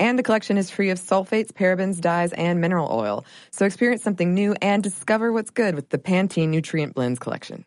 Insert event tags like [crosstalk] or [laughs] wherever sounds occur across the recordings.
And the collection is free of sulfates, parabens, dyes, and mineral oil. So experience something new and discover what's good with the Pantene Nutrient Blends collection.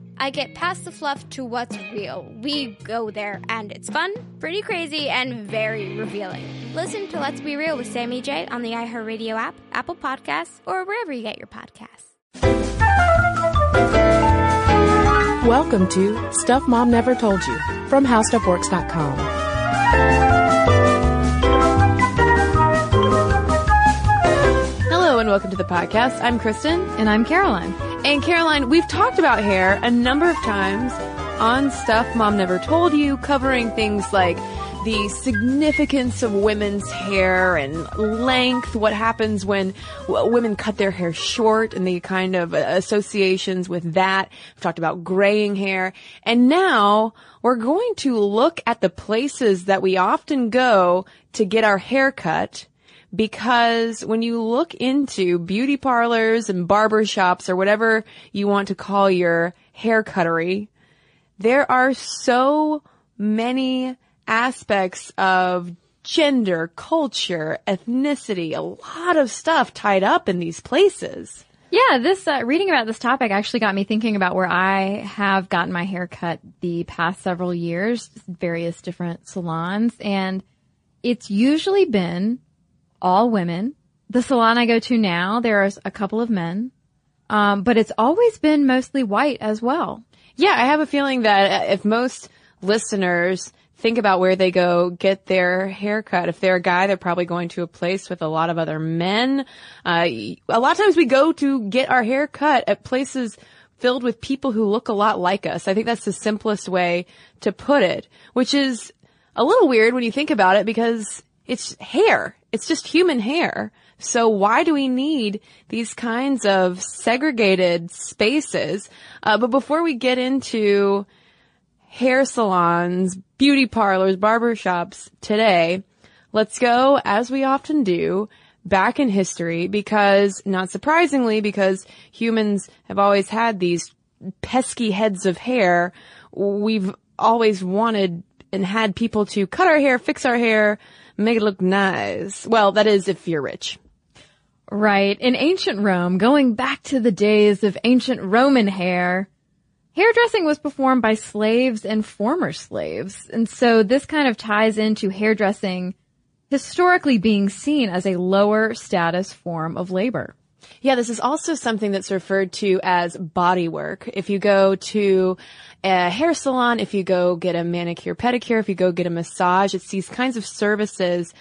I get past the fluff to what's real. We go there, and it's fun, pretty crazy, and very revealing. Listen to Let's Be Real with Sammy J on the iHeartRadio app, Apple Podcasts, or wherever you get your podcasts. Welcome to Stuff Mom Never Told You from HowStuffWorks.com. Hello and welcome to the podcast. I'm Cristen. And I'm Caroline. And Caroline, we've talked about hair a number of times on Stuff Mom Never Told You, covering things like the significance of women's hair and length, what happens when women cut their hair short and the kind of uh, associations with that. We've talked about graying hair. And now we're going to look at the places that we often go to get our hair cut because when you look into beauty parlors and barber shops or whatever you want to call your hair cuttery, there are so many aspects of gender, culture, ethnicity, a lot of stuff tied up in these places. Yeah, this uh, reading about this topic actually got me thinking about where I have gotten my hair cut the past several years, various different salons, and it's usually been all women. The salon I go to now, there's a couple of men, um, but it's always been mostly white as well. Yeah, I have a feeling that if most listeners think about where they go get their haircut. If they're a guy, they're probably going to a place with a lot of other men. Uh, a lot of times we go to get our hair cut at places filled with people who look a lot like us. I think that's the simplest way to put it, which is a little weird when you think about it because it's hair. It's just human hair. So why do we need these kinds of segregated spaces? Uh, but before we get into hair salons, beauty parlors, barber shops today, let's go, as we often do, back in history because, not surprisingly, because humans have always had these pesky heads of hair, we've always wanted and had people to cut our hair, fix our hair, make it look nice. Well, that is if you're rich. Right. In ancient Rome, going back to the days of ancient Roman hair, hairdressing was performed by slaves and former slaves. And so this kind of ties into hairdressing historically being seen as a lower status form of labor. Yeah, this is also something that's referred to as body work. If you go to a hair salon, if you go get a manicure pedicure, if you go get a massage, it's these kinds of services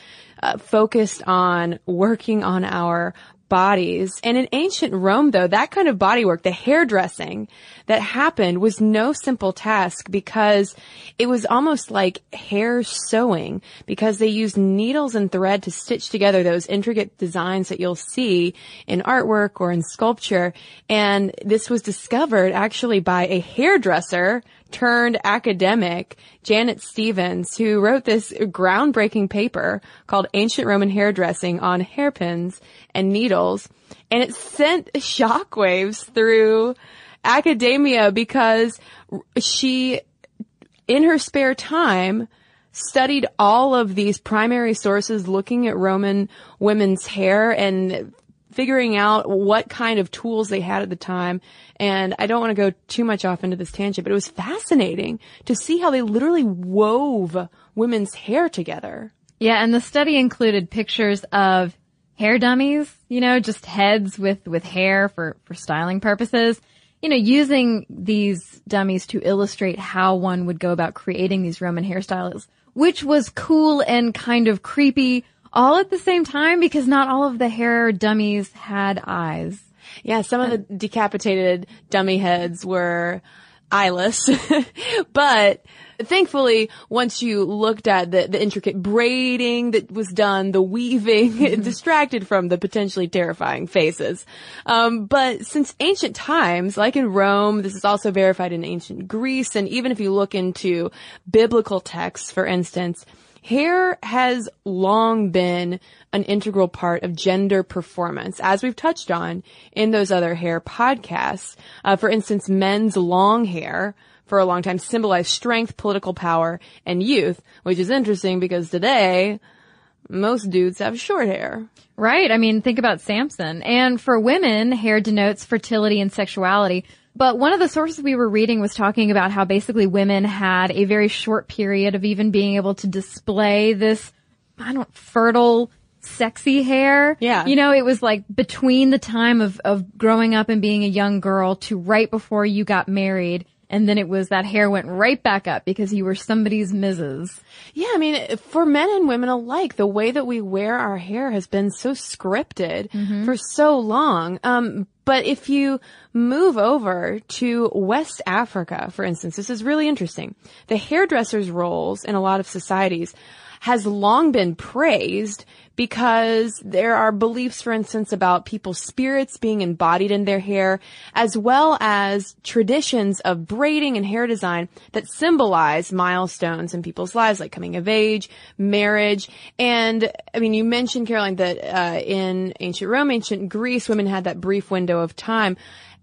uh, focused on working on our bodies. And in ancient Rome, though, that kind of body work, the hairdressing that happened was no simple task because it was almost like hair sewing because they used needles and thread to stitch together those intricate designs that you'll see in artwork or in sculpture. And this was discovered actually by a hairdresser turned academic, Janet Stephens, who wrote this groundbreaking paper called Ancient Roman Hairdressing on Hairpins and Needles. And it sent [laughs] shockwaves through academia because she, in her spare time, studied all of these primary sources looking at Roman women's hair and figuring out what kind of tools they had at the time. And I don't want to go too much off into this tangent, but it was fascinating to see how they literally wove women's hair together. Yeah, and the study included pictures of hair dummies, you know, just heads with, with hair for, for styling purposes. you know, using these dummies to illustrate how one would go about creating these Roman hairstyles, which was cool and kind of creepy all at the same time because not all of the hair dummies had eyes. Yeah, some of the decapitated dummy heads were eyeless, [laughs] but thankfully, once you looked at the, the intricate braiding that was done, the weaving, it distracted from the potentially terrifying faces. Um, but since ancient times, like in Rome, this is also verified in ancient Greece, and even if you look into biblical texts, for instance, Hair has long been an integral part of gender performance, as we've touched on in those other hair podcasts. Uh, for instance, men's long hair for a long time symbolized strength, political power, and youth, which is interesting because today, most dudes have short hair. Right. I mean, think about Samson. And for women, hair denotes fertility and sexuality. But one of the sources we were reading was talking about how basically women had a very short period of even being able to display this, I don't, fertile, sexy hair. Yeah. You know, it was like between the time of, of growing up and being a young girl to right before you got married. And then it was that hair went right back up because you were somebody's Mrs. Yeah, I mean, for men and women alike, the way that we wear our hair has been so scripted for so long. Um, but if you move over to West Africa, for instance, this is really interesting. The hairdresser's roles in a lot of societies has long been praised because there are beliefs, for instance, about people's spirits being embodied in their hair, as well as traditions of braiding and hair design that symbolize milestones in people's lives, like coming of age, marriage. And I mean, you mentioned, Caroline, that uh, in ancient Rome, ancient Greece, women had that brief window of time.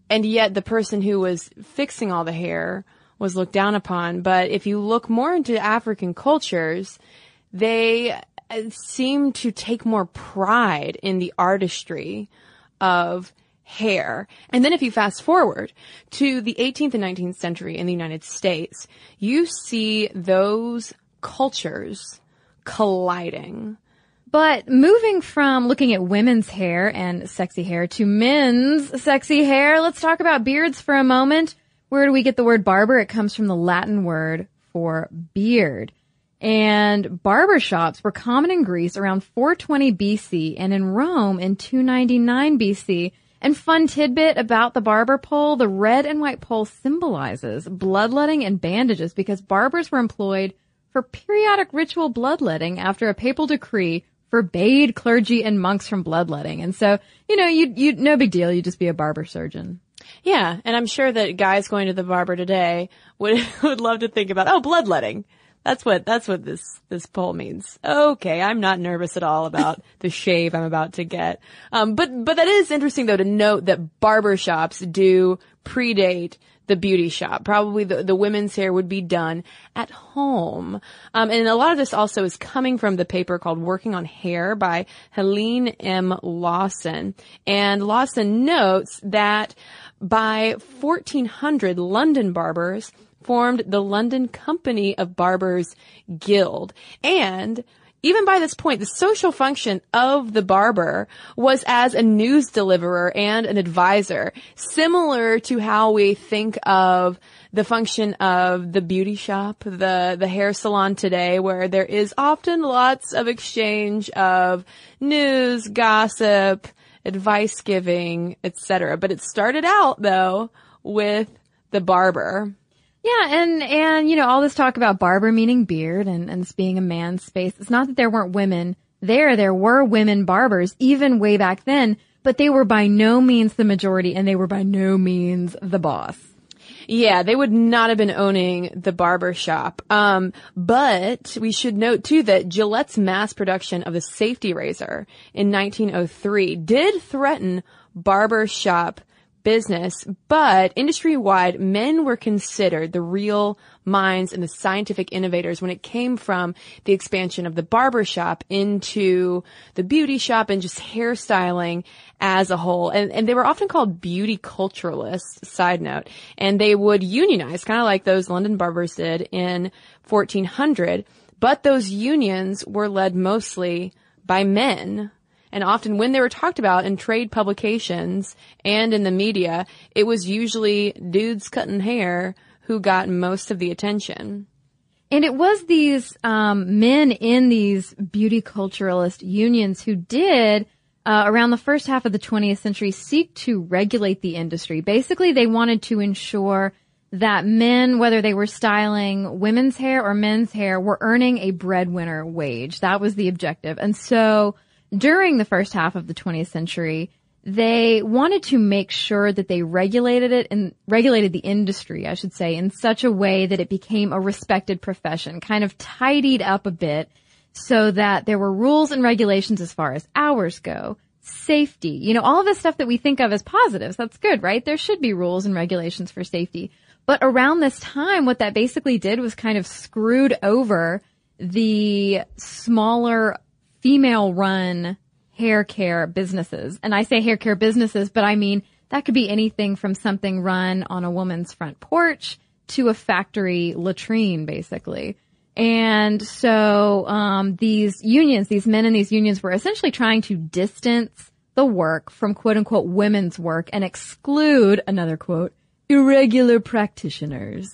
And yet the person who was fixing all the hair was looked down upon. But if you look more into African cultures, they seem to take more pride in the artistry of hair. And then if you fast forward to the 18th and 19th century in the United States, you see those cultures colliding. But moving from looking at women's hair and sexy hair to men's sexy hair, let's talk about beards for a moment. Where do we get the word barber? It comes from the Latin word for beard. And barber shops were common in Greece around 420 BC and in Rome in 299 BC. And fun tidbit about the barber pole, the red and white pole symbolizes bloodletting and bandages because barbers were employed for periodic ritual bloodletting after a papal decree forbade clergy and monks from bloodletting. And so, you know, you, you, no big deal. You just be a barber surgeon. Yeah, and I'm sure that guys going to the barber today would [laughs] would love to think about, oh, bloodletting. That's what that's what this this pole means. Okay, I'm not nervous at all about [laughs] the shave I'm about to get. Um, but but that is interesting though to note that barber shops do predate the beauty shop. Probably the, the women's hair would be done at home. Um, and a lot of this also is coming from the paper called Working on Hair by Helene M. Lawson. And Lawson notes that by 1400, London barbers formed the London Company of Barbers Guild. And even by this point, the social function of the barber was as a news deliverer and an advisor, similar to how we think of the function of the beauty shop, the, the hair salon today, where there is often lots of exchange of news, gossip, advice giving, etc. But it started out though with the barber. Yeah, and and you know all this talk about barber meaning beard and and this being a man's space. It's not that there weren't women there. There were women barbers even way back then, but they were by no means the majority, and they were by no means the boss. Yeah, they would not have been owning the barber shop. Um, but we should note too that Gillette's mass production of the safety razor in 1903 did threaten barber shop business, but industry-wide, men were considered the real minds and the scientific innovators when it came from the expansion of the barber shop into the beauty shop and just hairstyling as a whole. And, and they were often called beauty culturalists, side note, and they would unionize, kind of like those London barbers did in 1400, but those unions were led mostly by men And often when they were talked about in trade publications and in the media, it was usually dudes cutting hair who got most of the attention. And it was these um, men in these beauty culturalist unions who did, uh, around the first half of the 20th century, seek to regulate the industry. Basically, they wanted to ensure that men, whether they were styling women's hair or men's hair, were earning a breadwinner wage. That was the objective. And so during the first half of the 20th century, they wanted to make sure that they regulated it and regulated the industry, I should say, in such a way that it became a respected profession, kind of tidied up a bit so that there were rules and regulations as far as hours go, safety, you know, all of the stuff that we think of as positives. That's good, right? There should be rules and regulations for safety. But around this time, what that basically did was kind of screwed over the smaller female run hair care businesses. And I say hair care businesses, but I mean that could be anything from something run on a woman's front porch to a factory latrine, basically. And so um, these unions, these men in these unions, were essentially trying to distance the work from quote unquote women's work and exclude another quote irregular practitioners.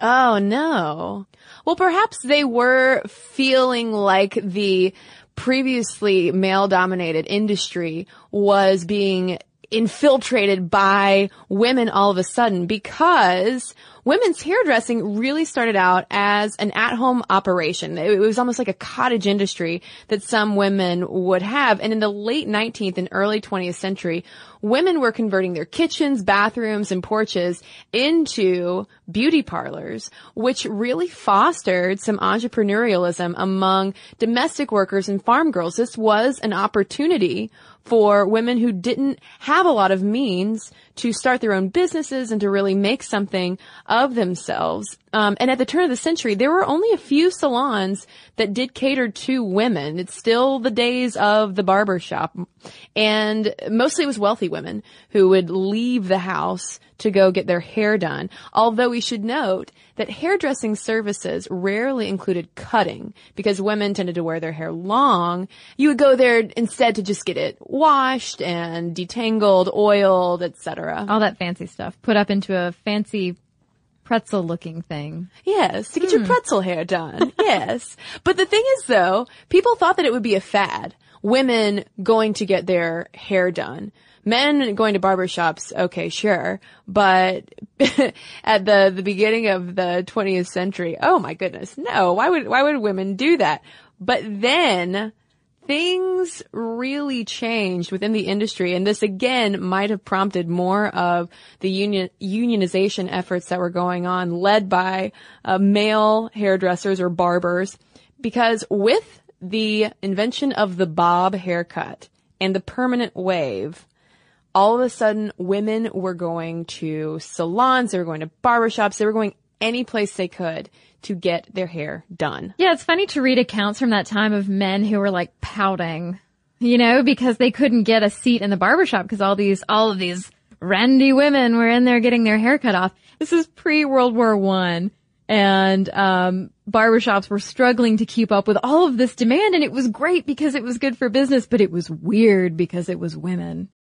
Oh no. Well, perhaps they were feeling like the previously male dominated industry was being infiltrated by women all of a sudden because women's hairdressing really started out as an at-home operation. It was almost like a cottage industry that some women would have. And in the late 19th and early 20th century, women were converting their kitchens, bathrooms, and porches into beauty parlors, which really fostered some entrepreneurialism among domestic workers and farm girls. This was an opportunity for women who didn't have a lot of means to start their own businesses and to really make something of themselves. Um, and at the turn of the century, there were only a few salons that did cater to women. It's still the days of the barber shop. And mostly it was wealthy women who would leave the house to go get their hair done. Although we should note that hairdressing services rarely included cutting because women tended to wear their hair long. You would go there instead to just get it washed and detangled, oiled, etc. All that fancy stuff put up into a fancy pretzel looking thing. Yes, to get your hmm. pretzel hair done. [laughs] yes. But the thing is though, people thought that it would be a fad. Women going to get their hair done. Men going to barbershops, okay, sure. But [laughs] at the, the beginning of the 20th century, oh my goodness, no, why would, why would women do that? But then things really changed within the industry and this again might have prompted more of the union unionization efforts that were going on led by uh, male hairdressers or barbers because with the invention of the bob haircut and the permanent wave all of a sudden women were going to salons they were going to barbershops they were going any place they could to get their hair done. Yeah, it's funny to read accounts from that time of men who were like pouting, you know, because they couldn't get a seat in the barbershop because all these, all of these randy women were in there getting their hair cut off. This is pre World War One. And, um, barbershops were struggling to keep up with all of this demand. And it was great because it was good for business, but it was weird because it was women.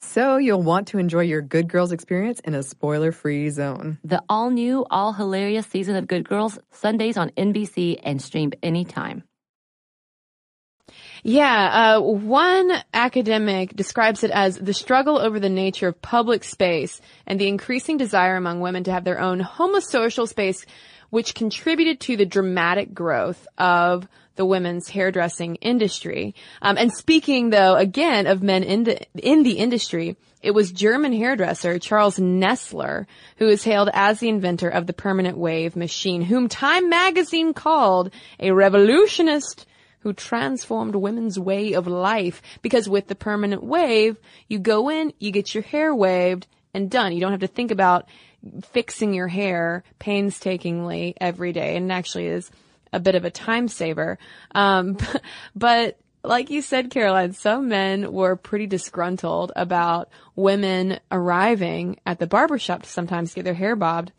So, you'll want to enjoy your Good Girls experience in a spoiler free zone. The all new, all hilarious season of Good Girls, Sundays on NBC and streamed anytime. Yeah, uh, one academic describes it as the struggle over the nature of public space and the increasing desire among women to have their own homosocial space, which contributed to the dramatic growth of the women's hairdressing industry. Um, and speaking though, again, of men in the, in the industry, it was German hairdresser Charles Nessler who is hailed as the inventor of the permanent wave machine, whom Time magazine called a revolutionist who transformed women's way of life. Because with the permanent wave, you go in, you get your hair waved, and done. You don't have to think about fixing your hair painstakingly every day. And it actually is a bit of a time saver. Um, [laughs] but like you said, Caroline, some men were pretty disgruntled about women arriving at the barbershop to sometimes get their hair bobbed.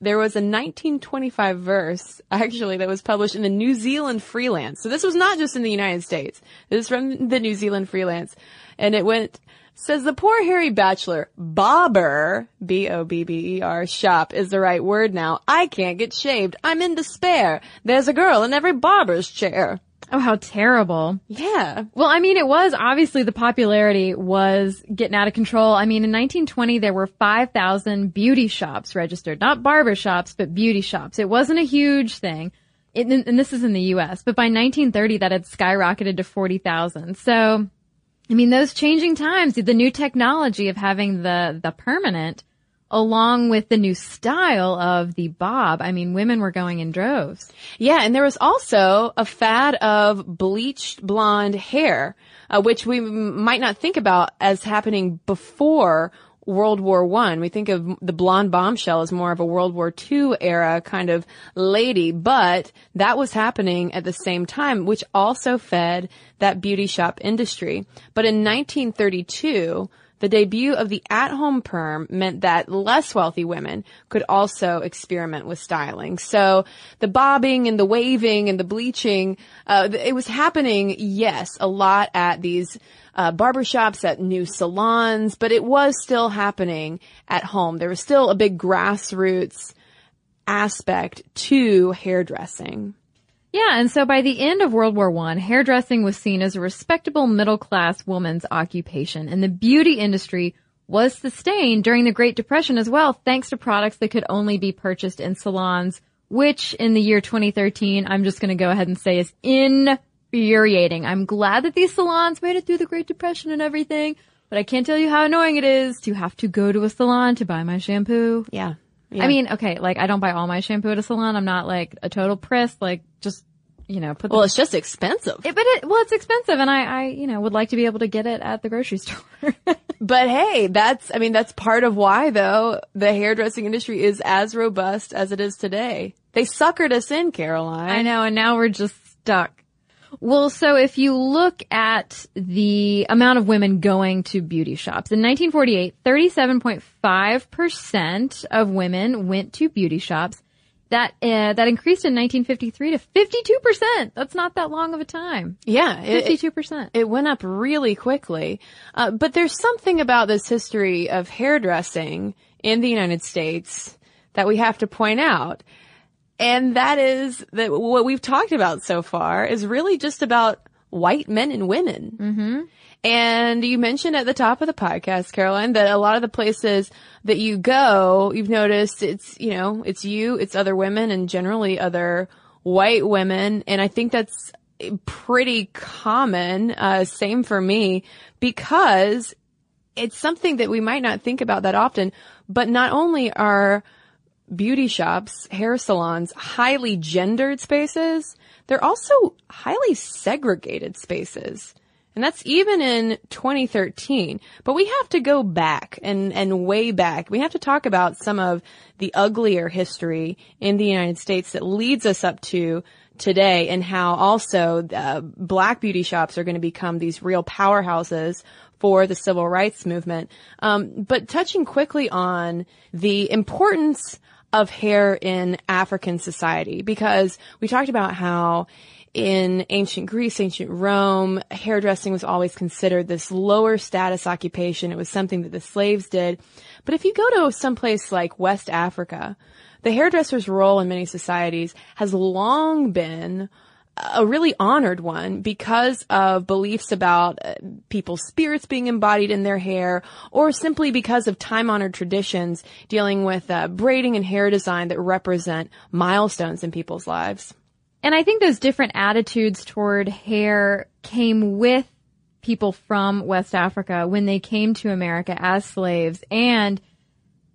There was a 1925 verse, [laughs] actually, that was published in the New Zealand Freelance. So this was not just in the United States. This is from the New Zealand Freelance. And it went, Says the poor hairy bachelor, bobber, B-O-B-B-E-R, shop is the right word now. I can't get shaved. I'm in despair. There's a girl in every barber's chair. Oh, how terrible. Yeah. Well, I mean, it was obviously the popularity was getting out of control. I mean, in 1920, there were 5,000 beauty shops registered, not barber shops, but beauty shops. It wasn't a huge thing. It, and this is in the U.S., but by 1930, that had skyrocketed to 40,000. So, I mean, those changing times, the new technology of having the, the permanent along with the new style of the bob. I mean, women were going in droves. Yeah. And there was also a fad of bleached blonde hair, uh, which we might not think about as happening before World War One. We think of the blonde bombshell as more of a World War II era kind of lady, but that was happening at the same time, which also fed that beauty shop industry. But in 1932, the debut of the at-home perm meant that less wealthy women could also experiment with styling. So the bobbing and the waving and the bleaching, uh, it was happening, yes, a lot at these uh, barbershops, at new salons, but it was still happening at home. There was still a big grassroots aspect to hairdressing. Yeah, and so by the end of World War One, hairdressing was seen as a respectable middle class woman's occupation, and the beauty industry was sustained during the Great Depression as well, thanks to products that could only be purchased in salons, which in the year 2013, I'm just going to go ahead and say is infuriating. I'm glad that these salons made it through the Great Depression and everything, but I can't tell you how annoying it is to have to go to a salon to buy my shampoo. Yeah. yeah. I mean, okay, like I don't buy all my shampoo at a salon. I'm not like a total priss, like you know, put Well, it's just expensive. It, but it, well, it's expensive and I, I, you know, would like to be able to get it at the grocery [laughs] store. but hey, that's, I mean, that's part of why though the hairdressing industry is as robust as it is today. They suckered us in, Caroline. I know, and now we're just stuck. Well, so if you look at the amount of women going to beauty shops, in 1948, 37.5% of women went to beauty shops. That, uh, that increased in 1953 to 52%. That's not that long of a time. Yeah. 52%. It, it went up really quickly. Uh, but there's something about this history of hairdressing in the United States that we have to point out. And that is that what we've talked about so far is really just about white men and women. Mm-hmm. And you mentioned at the top of the podcast, Caroline, that a lot of the places that you go, you've noticed it's, you know, it's you, it's other women and generally other white women. And I think that's pretty common, uh, same for me because it's something that we might not think about that often, but not only are beauty shops, hair salons, highly gendered spaces, they're also highly segregated spaces. And that's even in 2013. But we have to go back and, and way back. We have to talk about some of the uglier history in the United States that leads us up to today and how also uh, black beauty shops are going to become these real powerhouses for the civil rights movement. Um, but touching quickly on the importance of hair in African society, because we talked about how in ancient Greece, ancient Rome, hairdressing was always considered this lower status occupation. It was something that the slaves did. But if you go to some place like West Africa, the hairdresser's role in many societies has long been a really honored one because of beliefs about uh, people's spirits being embodied in their hair or simply because of time honored traditions dealing with uh, braiding and hair design that represent milestones in people's lives. And I think those different attitudes toward hair came with people from West Africa when they came to America as slaves and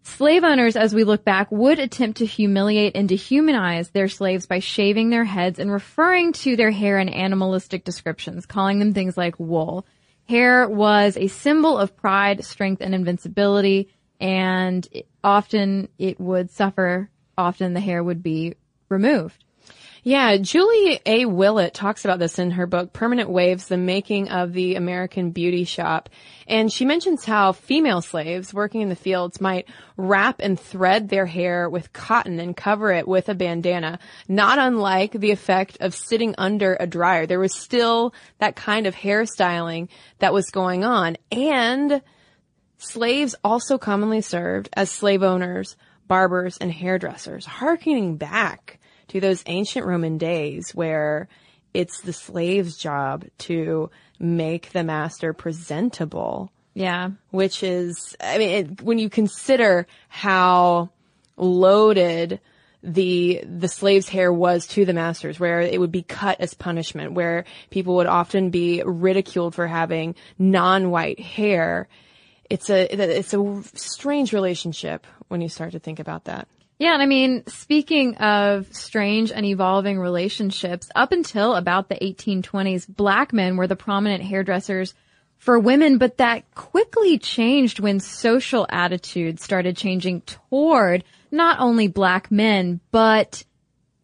Slave owners, as we look back, would attempt to humiliate and dehumanize their slaves by shaving their heads and referring to their hair in animalistic descriptions, calling them things like wool. Hair was a symbol of pride, strength, and invincibility, and often it would suffer. Often the hair would be removed. Yeah, Julie A. Willett talks about this in her book, Permanent Waves, The Making of the American Beauty Shop. And she mentions how female slaves working in the fields might wrap and thread their hair with cotton and cover it with a bandana, not unlike the effect of sitting under a dryer. There was still that kind of hairstyling that was going on. And slaves also commonly served as slave owners, barbers, and hairdressers, harkening back to those ancient Roman days where it's the slave's job to make the master presentable. Yeah. Which is, I mean, it, when you consider how loaded the the slave's hair was to the masters, where it would be cut as punishment, where people would often be ridiculed for having non-white hair. It's a it's a strange relationship when you start to think about that. Yeah, and I mean, speaking of strange and evolving relationships, up until about the 1820s, black men were the prominent hairdressers for women, but that quickly changed when social attitudes started changing toward not only black men, but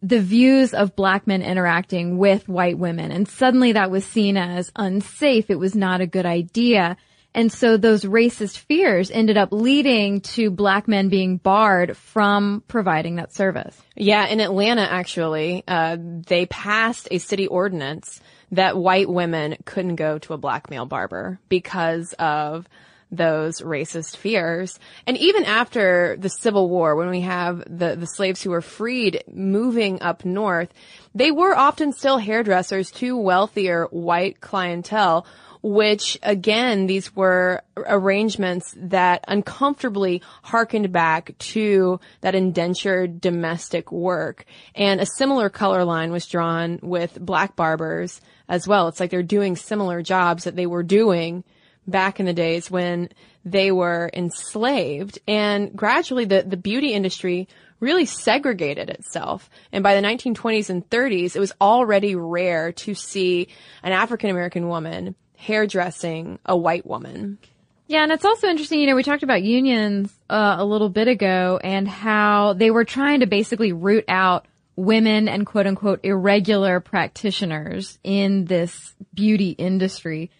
the views of black men interacting with white women. And suddenly that was seen as unsafe. It was not a good idea. And so those racist fears ended up leading to black men being barred from providing that service. Yeah, in Atlanta, actually, uh, they passed a city ordinance that white women couldn't go to a black male barber because of those racist fears. And even after the Civil War, when we have the, the slaves who were freed moving up north, they were often still hairdressers to wealthier white clientele which again, these were arrangements that uncomfortably harkened back to that indentured domestic work. And a similar color line was drawn with black barbers as well. It's like they're doing similar jobs that they were doing back in the days when they were enslaved. And gradually the, the beauty industry really segregated itself. And by the 1920s and 30s, it was already rare to see an African American woman hairdressing a white woman. Yeah, and it's also interesting, you know, we talked about unions uh, a little bit ago and how they were trying to basically root out women and quote unquote irregular practitioners in this beauty industry.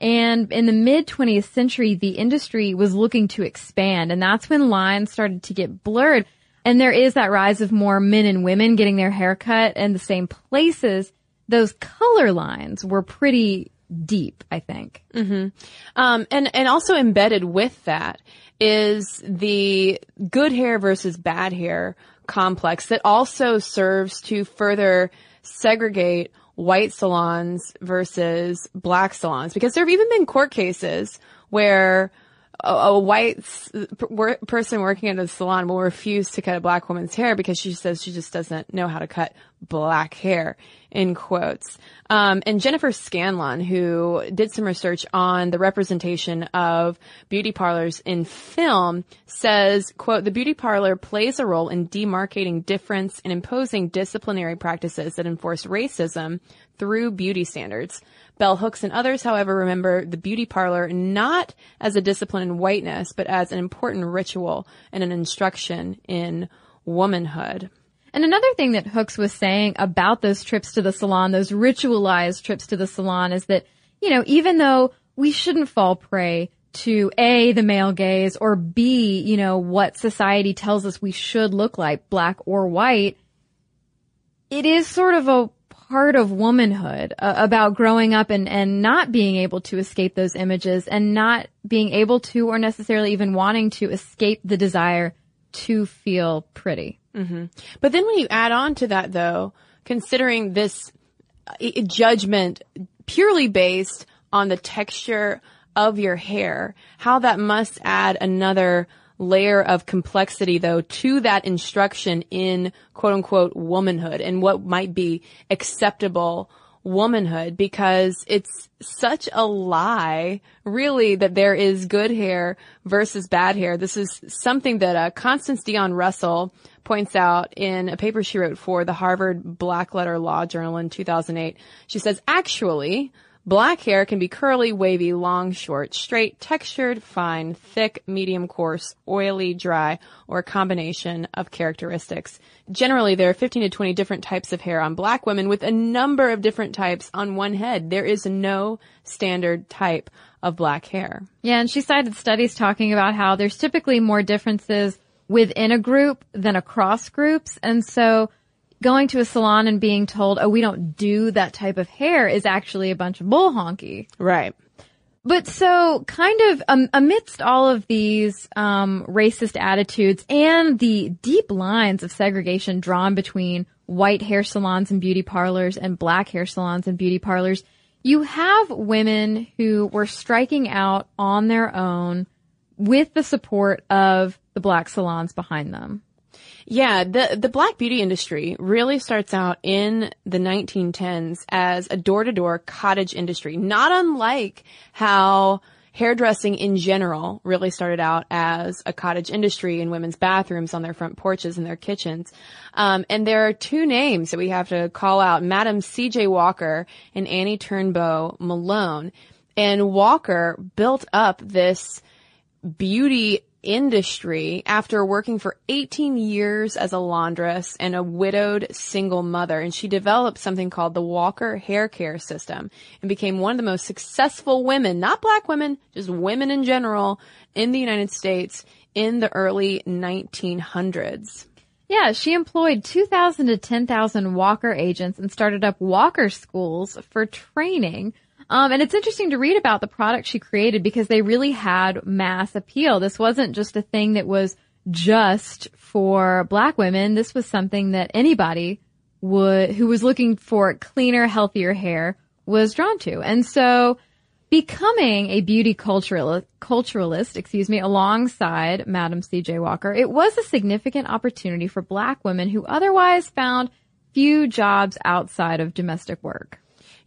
And in the mid 20th century, the industry was looking to expand and that's when lines started to get blurred. And there is that rise of more men and women getting their hair cut in the same places. Those color lines were pretty deep, I think. Mm-hmm. Um, and, and also embedded with that is the good hair versus bad hair complex that also serves to further segregate white salons versus black salons because there have even been court cases where a, a white person working at a salon will refuse to cut a black woman's hair because she says she just doesn't know how to cut black hair in quotes. Um, and Jennifer Scanlon, who did some research on the representation of beauty parlors in film, says, quote, the beauty parlor plays a role in demarcating difference and imposing disciplinary practices that enforce racism through beauty standards. Bell Hooks and others, however, remember the beauty parlor not as a discipline in whiteness, but as an important ritual and an instruction in womanhood. And another thing that Hooks was saying about those trips to the salon, those ritualized trips to the salon is that, you know, even though we shouldn't fall prey to A, the male gaze or B, you know, what society tells us we should look like, black or white, it is sort of a part of womanhood uh, about growing up and, and not being able to escape those images and not being able to or necessarily even wanting to escape the desire to feel pretty. Mm-hmm. But then when you add on to that though, considering this uh, judgment purely based on the texture of your hair, how that must add another layer of complexity though to that instruction in quote unquote womanhood and what might be acceptable womanhood because it's such a lie really that there is good hair versus bad hair. This is something that uh, Constance Dion Russell points out in a paper she wrote for the Harvard Black Letter Law Journal in 2008. She says, actually, Black hair can be curly, wavy, long, short, straight, textured, fine, thick, medium, coarse, oily, dry, or a combination of characteristics. Generally, there are 15 to 20 different types of hair on black women with a number of different types on one head. There is no standard type of black hair. Yeah, and she cited studies talking about how there's typically more differences within a group than across groups. And so going to a salon and being told, oh, we don't do that type of hair is actually a bunch of bull honky. Right. But so kind of um, amidst all of these um, racist attitudes and the deep lines of segregation drawn between white hair salons and beauty parlors and black hair salons and beauty parlors, you have women who were striking out on their own with the support of the black salons behind them. Yeah, the the black beauty industry really starts out in the 1910s as a door-to-door cottage industry, not unlike how hairdressing in general really started out as a cottage industry in women's bathrooms on their front porches and their kitchens. Um, and there are two names that we have to call out, Madam C.J. Walker and Annie Turnbo Malone. And Walker built up this beauty industry after working for 18 years as a laundress and a widowed single mother. And she developed something called the Walker Hair Care System and became one of the most successful women, not black women, just women in general in the United States in the early 1900s. Yeah, she employed 2,000 to 10,000 Walker agents and started up Walker schools for training um, and it's interesting to read about the product she created because they really had mass appeal. This wasn't just a thing that was just for black women. This was something that anybody would, who was looking for cleaner, healthier hair was drawn to. And so becoming a beauty culturalist, culturalist, excuse me, alongside Madam C.J. Walker, it was a significant opportunity for black women who otherwise found few jobs outside of domestic work.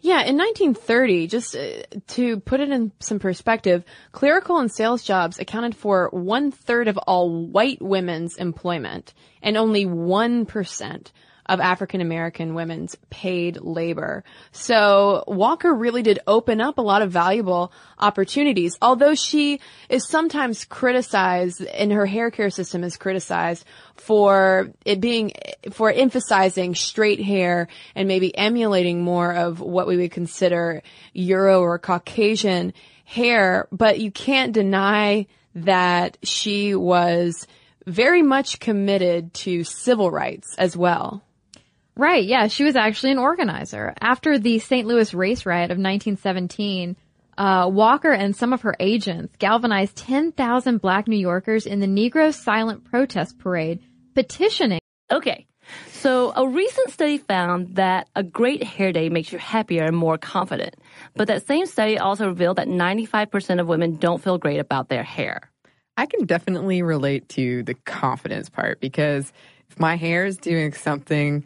Yeah, in 1930, just uh, to put it in some perspective, clerical and sales jobs accounted for one third of all white women's employment and only 1% of African American women's paid labor. So Walker really did open up a lot of valuable opportunities. Although she is sometimes criticized and her hair care system is criticized for it being, for emphasizing straight hair and maybe emulating more of what we would consider Euro or Caucasian hair. But you can't deny that she was very much committed to civil rights as well. Right, yeah, she was actually an organizer. After the St. Louis race riot of 1917, uh, Walker and some of her agents galvanized 10,000 black New Yorkers in the Negro Silent Protest Parade, petitioning. Okay, so a recent study found that a great hair day makes you happier and more confident. But that same study also revealed that 95% of women don't feel great about their hair. I can definitely relate to the confidence part because if my hair is doing something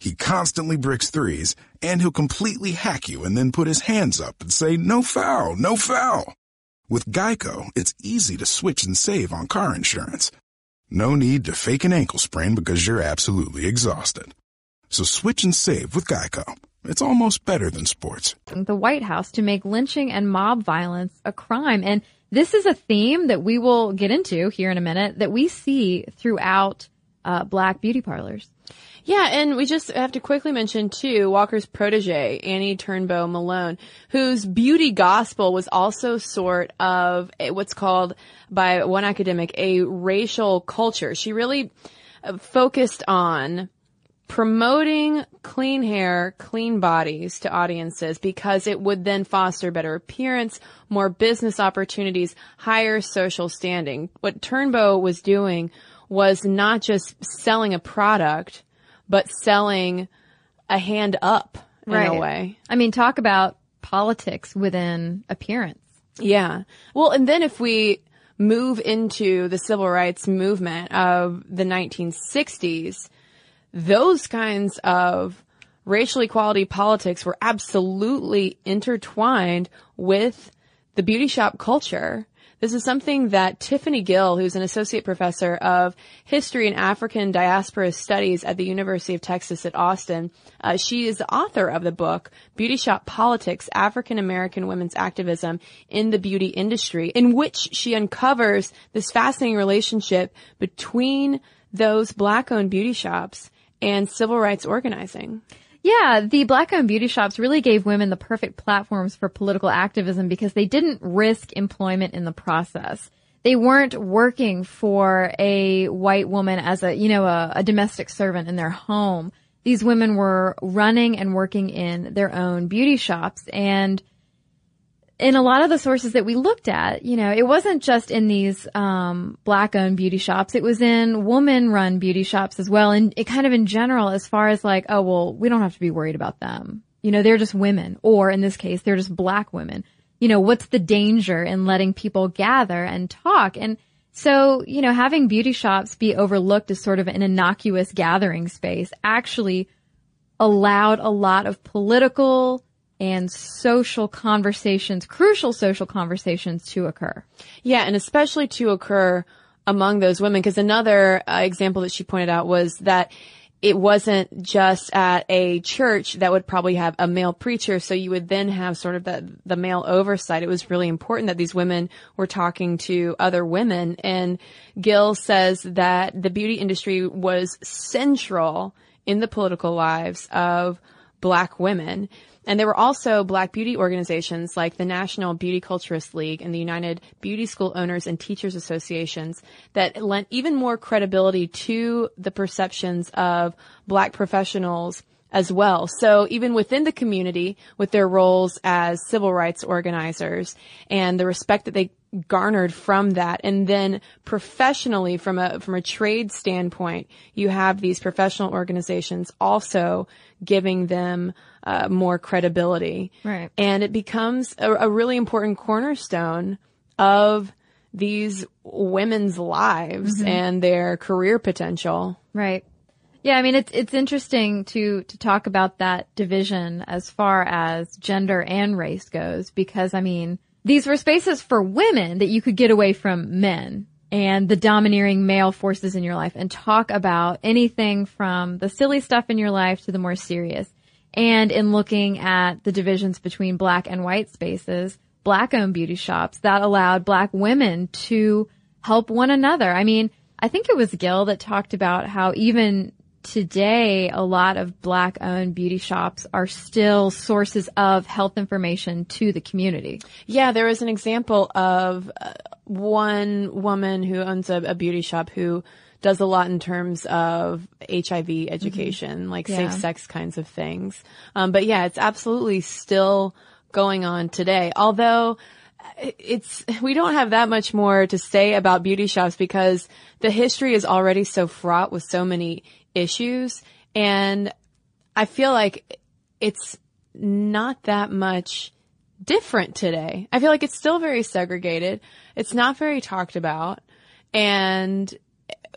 he constantly bricks threes, and he'll completely hack you and then put his hands up and say, no foul, no foul. With Geico, it's easy to switch and save on car insurance. No need to fake an ankle sprain because you're absolutely exhausted. So switch and save with Geico. It's almost better than sports. The White House to make lynching and mob violence a crime. And this is a theme that we will get into here in a minute that we see throughout uh, black beauty parlors. Yeah, and we just have to quickly mention too Walker's protege, Annie Turnbo Malone, whose beauty gospel was also sort of what's called by one academic a racial culture. She really uh, focused on promoting clean hair, clean bodies to audiences because it would then foster better appearance, more business opportunities, higher social standing. What Turnbo was doing was not just selling a product, but selling a hand up in Right. a way. I mean, talk about politics within appearance. Yeah. Well, and then if we move into the civil rights movement of the 1960s, those kinds of racial equality politics were absolutely intertwined with the beauty shop culture. This is something that Tiffany Gill, who's an associate professor of history and African diaspora studies at the University of Texas at Austin, uh, she is the author of the book Beauty Shop Politics: African American Women's Activism in the Beauty Industry, in which she uncovers this fascinating relationship between those black-owned beauty shops and civil rights organizing. Yeah, the black owned beauty shops really gave women the perfect platforms for political activism because they didn't risk employment in the process. They weren't working for a white woman as a, you know, a, a domestic servant in their home. These women were running and working in their own beauty shops and in a lot of the sources that we looked at, you know, it wasn't just in these um, black-owned beauty shops. It was in woman-run beauty shops as well, and it kind of in general, as far as like, oh well, we don't have to be worried about them. You know, they're just women, or in this case, they're just black women. You know, what's the danger in letting people gather and talk? And so, you know, having beauty shops be overlooked as sort of an innocuous gathering space actually allowed a lot of political and social conversations, crucial social conversations to occur. Yeah, and especially to occur among those women, because another uh, example that she pointed out was that it wasn't just at a church that would probably have a male preacher, so you would then have sort of the, the male oversight. It was really important that these women were talking to other women, and Gill says that the beauty industry was central in the political lives of black women. And there were also black beauty organizations like the National Beauty Culturist League and the United Beauty School Owners and Teachers Associations that lent even more credibility to the perceptions of black professionals as well. So even within the community, with their roles as civil rights organizers and the respect that they garnered from that, and then professionally from a from a trade standpoint, you have these professional organizations also giving them uh, more credibility, Right. And it becomes a, a really important cornerstone of these women's lives and their career potential. Right. Yeah, I mean it's it's interesting to to talk about that division as far as gender and race goes because I mean these were spaces for women that you could get away from men and the domineering male forces in your life and talk about anything from the silly stuff in your life to the more serious. And in looking at the divisions between black and white spaces, black owned beauty shops that allowed black women to help one another. I mean, I think it was Gill that talked about how even today, a lot of black owned beauty shops are still sources of health information to the community. Yeah, there was an example of uh, one woman who owns a, a, beauty shop who does a lot in terms of HIV education, mm-hmm. like yeah. safe sex kinds of things. Um, but yeah, it's absolutely still going on today. Although it's, we don't have that much more to say about beauty shops because the history is already so fraught with so many issues. And I feel like it's not that much different today. I feel like it's still very segregated. It's not very talked about. And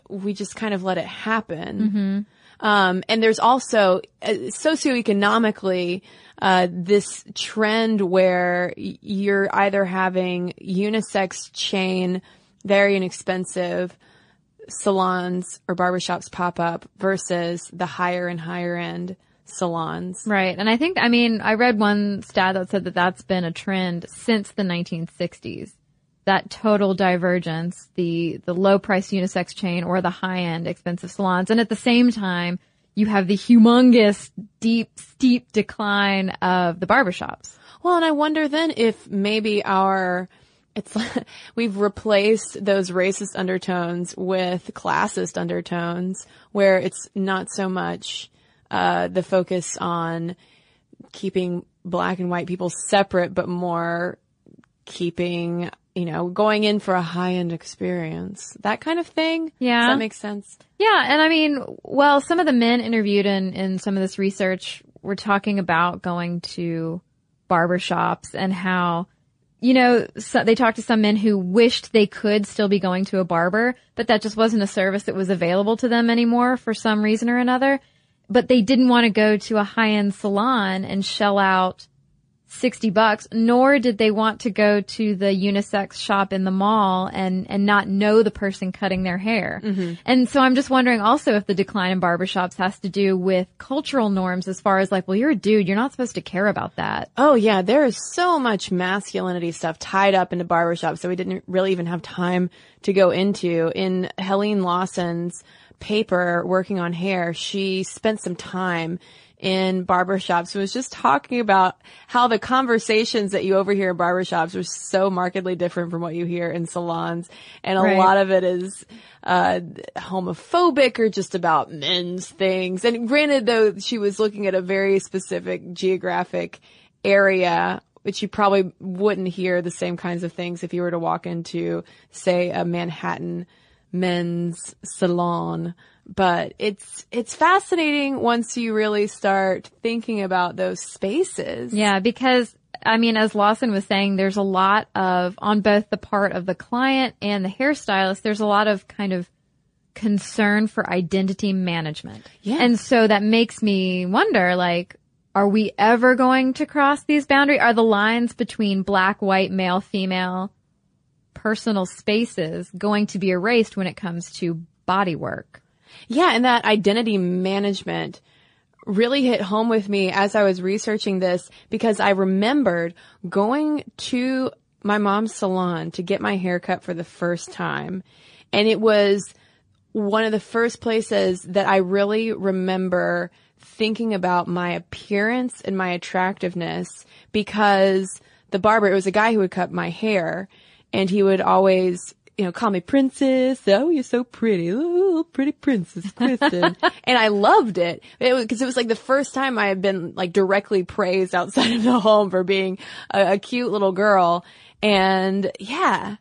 we just kind of let it happen. Mm-hmm. Um, and there's also uh, socioeconomically, uh, this trend where you're either having unisex chain, very inexpensive, salons or barbershops pop up versus the higher and higher end salons. Right. And I think, I mean, I read one stat that said that that's been a trend since the 1960s. That total divergence, the, the low price unisex chain or the high end expensive salons. And at the same time, you have the humongous, deep, steep decline of the barbershops. Well, and I wonder then if maybe our, it's like [laughs] we've replaced those racist undertones with classist undertones where it's not so much uh, the focus on keeping black and white people separate but more keeping you know going in for a high end experience. That kind of thing? Yeah Does that makes sense? Yeah and i mean well some of the men interviewed in in some of this research were talking about going to barbershops and how you know, so they talked to some men who wished they could still be going to a barber, but that just wasn't a service that was available to them anymore for some reason or another. But they didn't want to go to a high-end salon and shell out 60 bucks, nor did they want to go to the unisex shop in the mall and, and not know the person cutting their hair. Mm-hmm. And so I'm just wondering also if the decline in barbershops has to do with cultural norms as far as like, well, you're a dude, you're not supposed to care about that. Oh yeah, there is so much masculinity stuff tied up into barbershops that we didn't really even have time to go into. In Helene Lawson's paper working on hair, she spent some time in barbershops who was just talking about how the conversations that you overhear in barbershops are so markedly different from what you hear in salons. And a right. lot of it is, uh, homophobic or just about men's things. And granted though, she was looking at a very specific geographic area which you probably wouldn't hear the same kinds of things if you were to walk into, say, a Manhattan men's salon but it's it's fascinating once you really start thinking about those spaces. Yeah, because I mean, as Lawson was saying, there's a lot of on both the part of the client and the hairstylist. There's a lot of kind of concern for identity management. Yeah. And so that makes me wonder, like, are we ever going to cross these boundaries? Are the lines between black, white, male, female, personal spaces going to be erased when it comes to body work? Yeah, and that identity management really hit home with me as I was researching this because I remembered going to my mom's salon to get my hair cut for the first time. And it was one of the first places that I really remember thinking about my appearance and my attractiveness because the barber, it was a guy who would cut my hair and he would always you know, call me princess. Oh, you're so pretty. Oh, pretty princess, Cristen. [laughs] and I loved it. It was, cause it was like the first time I had been like directly praised outside of the home for being a, a cute little girl. And yeah.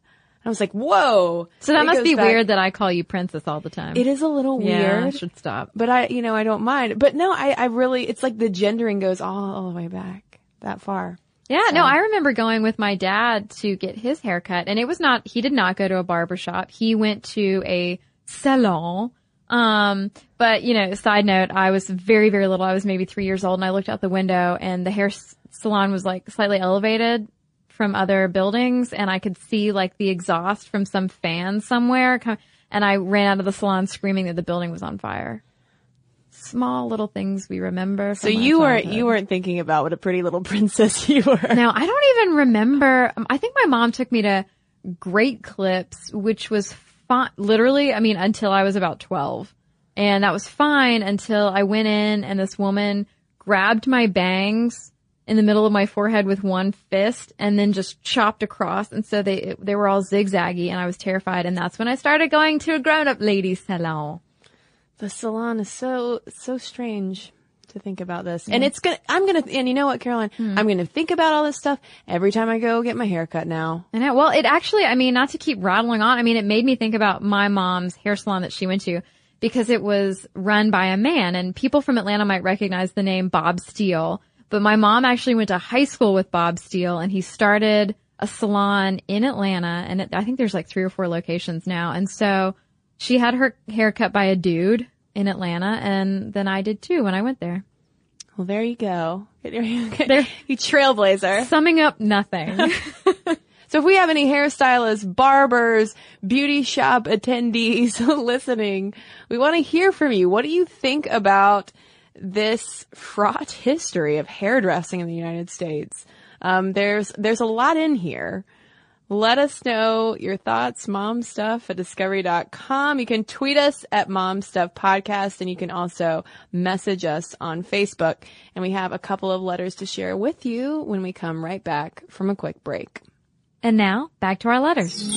I was like, whoa. So that must be back. weird that I call you princess all the time. It is a little yeah, weird. should stop. But I, you know, I don't mind. But no, I, I really, it's like the gendering goes all, all the way back that far. Yeah, so. no, I remember going with my dad to get his haircut and it was not, he did not go to a barber shop. He went to a salon. Um, but you know, side note, I was very, very little. I was maybe three years old and I looked out the window and the hair salon was like slightly elevated from other buildings and I could see like the exhaust from some fan somewhere. And I ran out of the salon screaming that the building was on fire. Small little things we remember. So you weren't you weren't thinking about what a pretty little [laughs] princess you were. Now, I don't even remember. um, I think my mom took me to Great Clips, which was fine. Literally, I mean, until I was about 12. And that was fine until I went in and this woman grabbed my bangs in the middle of my forehead with one fist and then just chopped across. And so they, they were all zigzaggy and I was terrified. And that's when I started going to a grown up ladies salon. The salon is so so strange to think about this, and it's gonna. I'm gonna, and you know what, Caroline, hmm. I'm gonna think about all this stuff every time I go get my hair cut now. I know. Well, it actually, I mean, not to keep rattling on, I mean, it made me think about my mom's hair salon that she went to because it was run by a man and people from Atlanta might recognize the name Bob Steele. But my mom actually went to high school with Bob Steele and he started a salon in Atlanta and it, I think there's like three or four locations now. And so she had her hair cut by a dude in Atlanta and then I did too when I went there. Well, there you go. Get your, [laughs] get, There- you trailblazer. Summing up nothing. [laughs] [laughs] So if we have any hairstylists, barbers, beauty shop attendees listening, we want to hear from you. What do you think about this fraught history of hairdressing in the United States? Um, there's there's a lot in here. Let us know your thoughts, momstuff at discovery.com. You can tweet us at momstuff podcast and you can also message us on Facebook. And we have a couple of letters to share with you when we come right back from a quick break. and now back to our letters.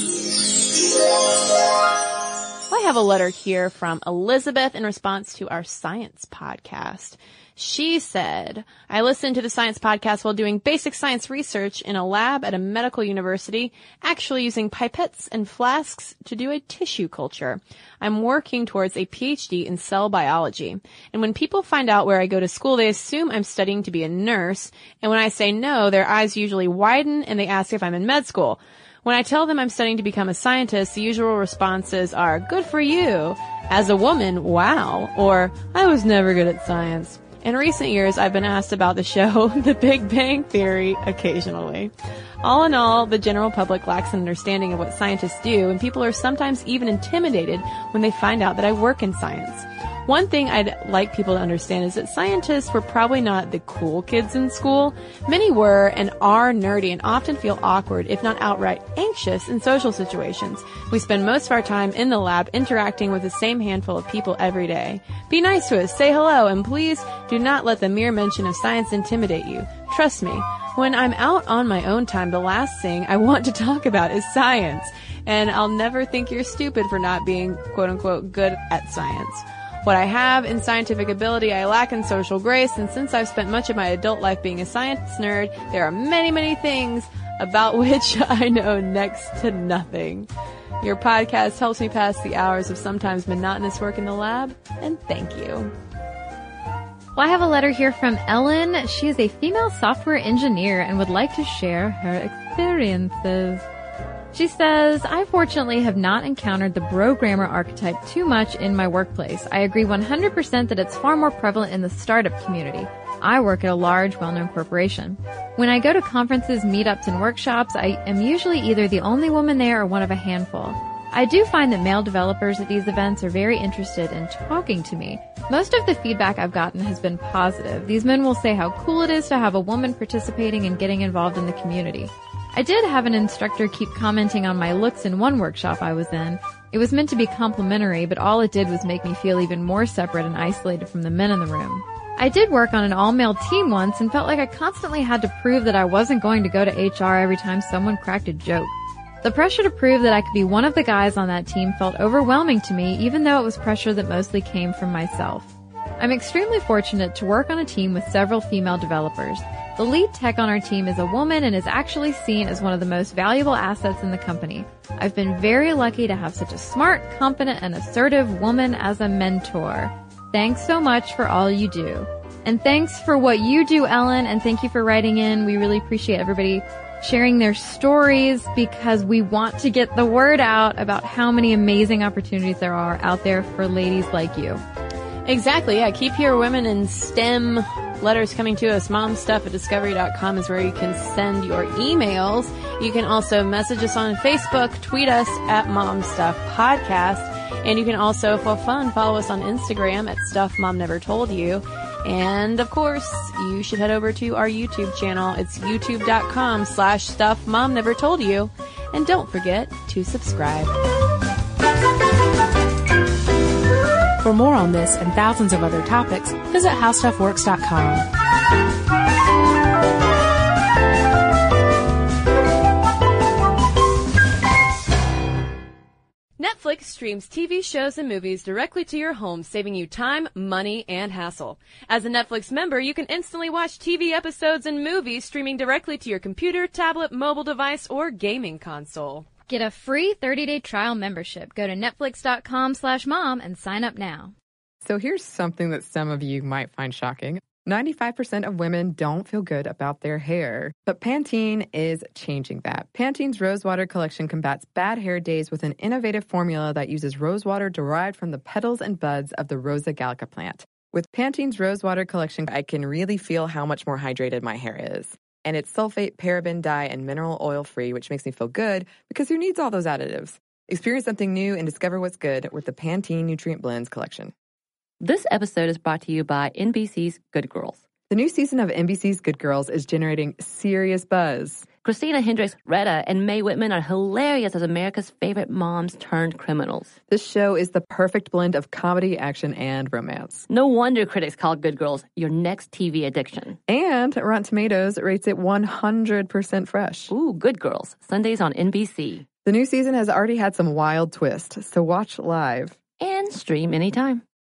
I have a letter here from Elizabeth in response to our science podcast. She said, I listened to the science podcast while doing basic science research in a lab at a medical university, actually using pipettes and flasks to do a tissue culture. I'm working towards a PhD in cell biology. And when people find out where I go to school, they assume I'm studying to be a nurse. And when I say no, their eyes usually widen and they ask if I'm in med school. When I tell them I'm studying to become a scientist, the usual responses are, good for you. As a woman, wow. Or, I was never good at science. In recent years, I've been asked about the show [laughs] The Big Bang Theory occasionally. All in all, the general public lacks an understanding of what scientists do, and people are sometimes even intimidated when they find out that I work in science. One thing I'd like people to understand is that scientists were probably not the cool kids in school. Many were and are nerdy and often feel awkward, if not outright anxious, in social situations. We spend most of our time in the lab interacting with the same handful of people every day. Be nice to us, say hello, and please do not let the mere mention of science intimidate you. Trust me, when I'm out on my own time, the last thing I want to talk about is science. And I'll never think you're stupid for not being quote unquote good at science. What I have in scientific ability, I lack in social grace, and since I've spent much of my adult life being a science nerd, there are many, many things about [laughs] which I know next to nothing. Your podcast helps me pass the hours of sometimes monotonous work in the lab, and thank you. Well, I have a letter here from Ellen. She is a female software engineer and would like to share her experiences. She says, I fortunately have not encountered the brogrammer archetype too much in my workplace. I agree 100% that it's far more prevalent in the startup community. I work at a large, well-known corporation. When I go to conferences, meetups, and workshops, I am usually either the only woman there or one of a handful. I do find that male developers at these events are very interested in talking to me. Most of the feedback I've gotten has been positive. These men will say how cool it is to have a woman participating and getting involved in the community. I did have an instructor keep commenting on my looks in one workshop I was in. It was meant to be complimentary, but all it did was make me feel even more separate and isolated from the men in the room. I did work on an all-male team once and felt like I constantly had to prove that I wasn't going to go to HR every time someone cracked a joke. The pressure to prove that I could be one of the guys on that team felt overwhelming to me, even though it was pressure that mostly came from myself. I'm extremely fortunate to work on a team with several female developers. The lead tech on our team is a woman and is actually seen as one of the most valuable assets in the company. I've been very lucky to have such a smart, competent, and assertive woman as a mentor. Thanks so much for all you do. And thanks for what you do, Ellen, and thank you for writing in. We really appreciate everybody sharing their stories because we want to get the word out about how many amazing opportunities there are out there for ladies like you. Exactly, yeah. Keep your women in STEM letters coming to us. Momstuff at discovery.com is where you can send your emails. You can also message us on Facebook, tweet us at Momstuff Podcast, and you can also, for fun, follow us on Instagram at Stuff Mom Never Told You. And of course, you should head over to our YouTube channel. It's youtube.com slash stuff mom never told you. And don't forget to subscribe. For more on this and thousands of other topics, visit howstuffworks.com. Netflix streams TV shows and movies directly to your home, saving you time, money, and hassle. As a Netflix member, you can instantly watch TV episodes and movies streaming directly to your computer, tablet, mobile device, or gaming console. Get a free 30-day trial membership. Go to netflix.com slash mom and sign up now. So here's something that some of you might find shocking. 95% of women don't feel good about their hair, but Pantene is changing that. Pantene's Rosewater collection combats bad hair days with an innovative formula that uses rosewater derived from the petals and buds of the Rosa gallica plant. With Pantene's Rosewater collection, I can really feel how much more hydrated my hair is. And it's sulfate, paraben, dye, and mineral oil free, which makes me feel good because who needs all those additives? Experience something new and discover what's good with the Pantene Nutrient Blends collection. This episode is brought to you by NBC's Good Girls. The new season of NBC's Good Girls is generating serious buzz. Christina Hendricks, Retta, and Mae Whitman are hilarious as America's favorite moms turned criminals. This show is the perfect blend of comedy, action, and romance. No wonder critics call Good Girls your next TV addiction. And Rotten Tomatoes rates it 100% fresh. Ooh, Good Girls, Sundays on NBC. The new season has already had some wild twists, so watch live. And stream anytime.